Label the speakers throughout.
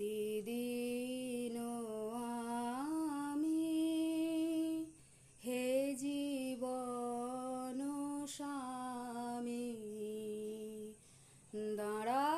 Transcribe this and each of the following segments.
Speaker 1: প্রতিদিন আমি হে জীবন স্বামী দাঁড়াবো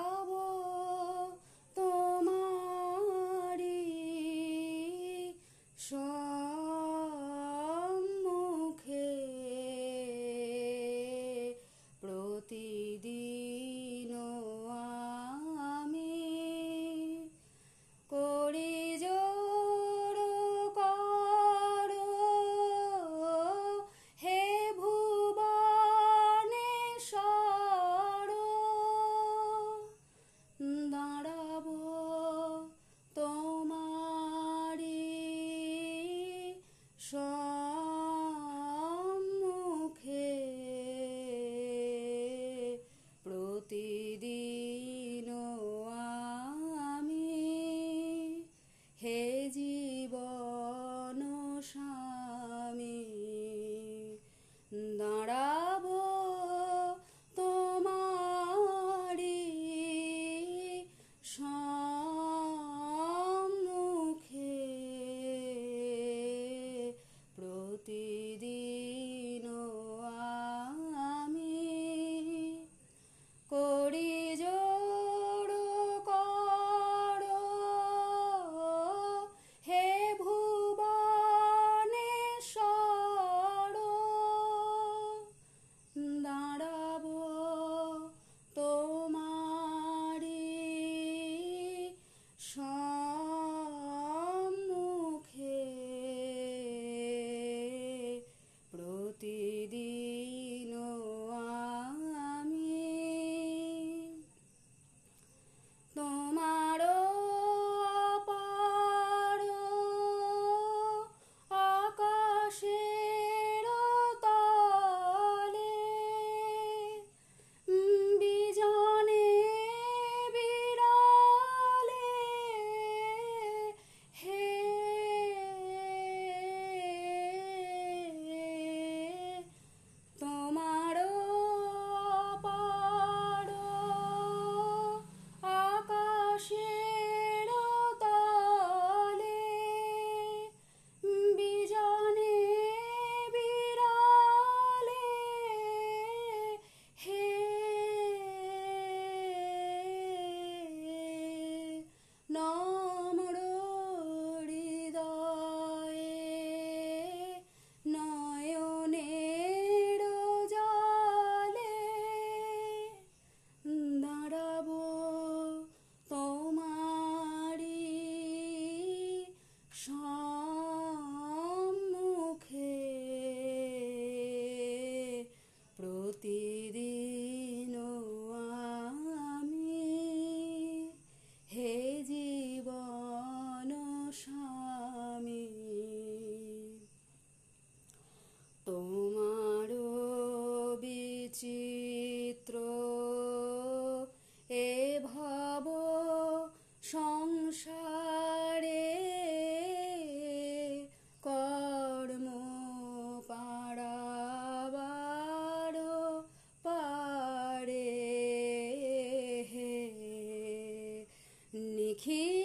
Speaker 1: Key.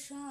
Speaker 1: दोषा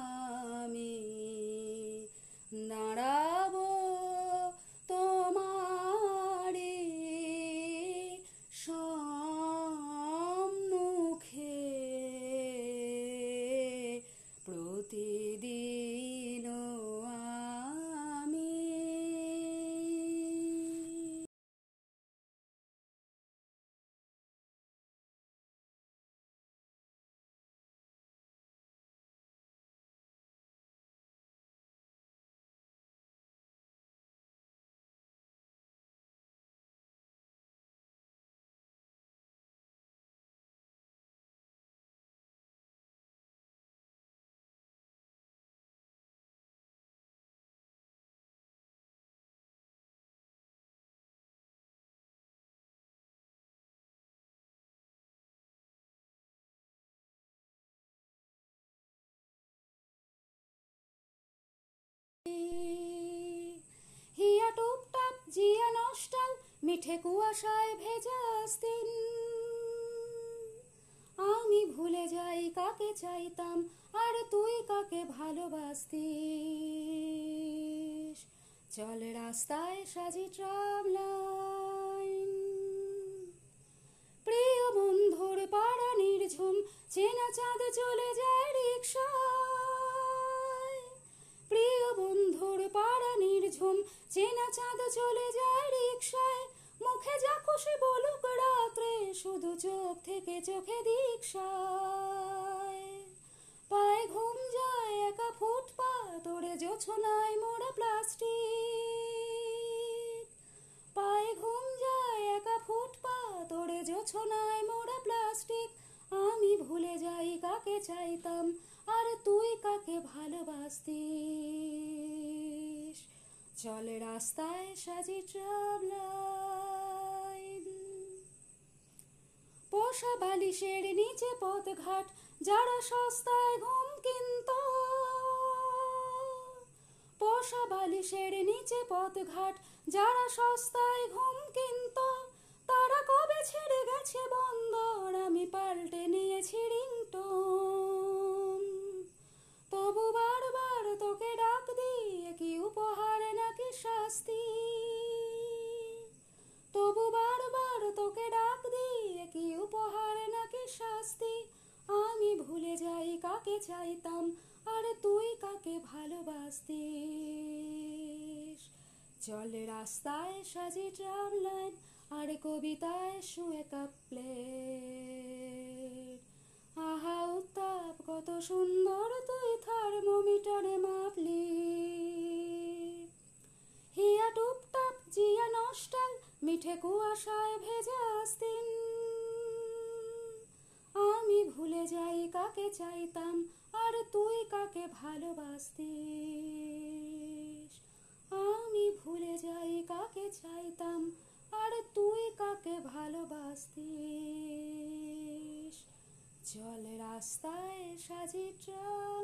Speaker 1: মিঠে কুয়াশায় ভেজা দিন আমি ভুলে যাই কাকে চাইতাম, আর তুই কাকে ভালোবাসতিস? চল রাস্তায় সাজি ট্রাম লাইন। প্রিয় বন্ধুর পাড়া নির্ঝুম, চেনা চাঁদ চলে যায় রিক্সায় বন্ধুর পাড়া নির্ঝুম। চেনা চাঁদ চলে যায় রিক্সায় মুখে যা খুশি বলুক রাত্রে, শুধু চোখ থেকে চোখে দীক্ষায়। পায়ে ঘুম যায় একা ফুটপাত, ওরে জোছনায় মোড়া প্লাস্টিক। পায়ে ঘুম যায় একা ফুটপাত, ওরে জোছনায় মোড়া প্লাস্টিক। আমি ভুলে যাই কাকে চাইতাম, আর তুই কাকে ভালোবাসতিস? চল রাস্তায় সাজি ট্রাম লাইন। পোষা বালিশের নিচে পথঘাট, যারা সস্তায় ঘুম কিনত। পোষা বালিশের নিচে পথঘাট, যারা সস্তায় ঘুম কিনত। তারা কবে ছেড়ে গেছে বন্দর? আমি পাল্টে নিয়েছি চাইতাম, আর তুই কাকে ভালোবাসতিস? চল রাস্তায় সাজি ট্রাম লাইন, আর কবিতায় শুয়ে কাপলেট আহা উত্তাপ, কত সুন্দর তুই থার্মোমিটারে মাপলি। হিয়া টুপটাপ, জিয়া নষ্টাল, মিঠে কুয়াশায় ভেজা দিন আমি যাই, কাকে চাইতাম? আর তুই কাকে ভালোবাসতিস? আমি ভুলে যাই, কাকে চাইতাম? আর তুই কাকে ভালোবাসতিস? চল রাস্তায় সাজি লাইন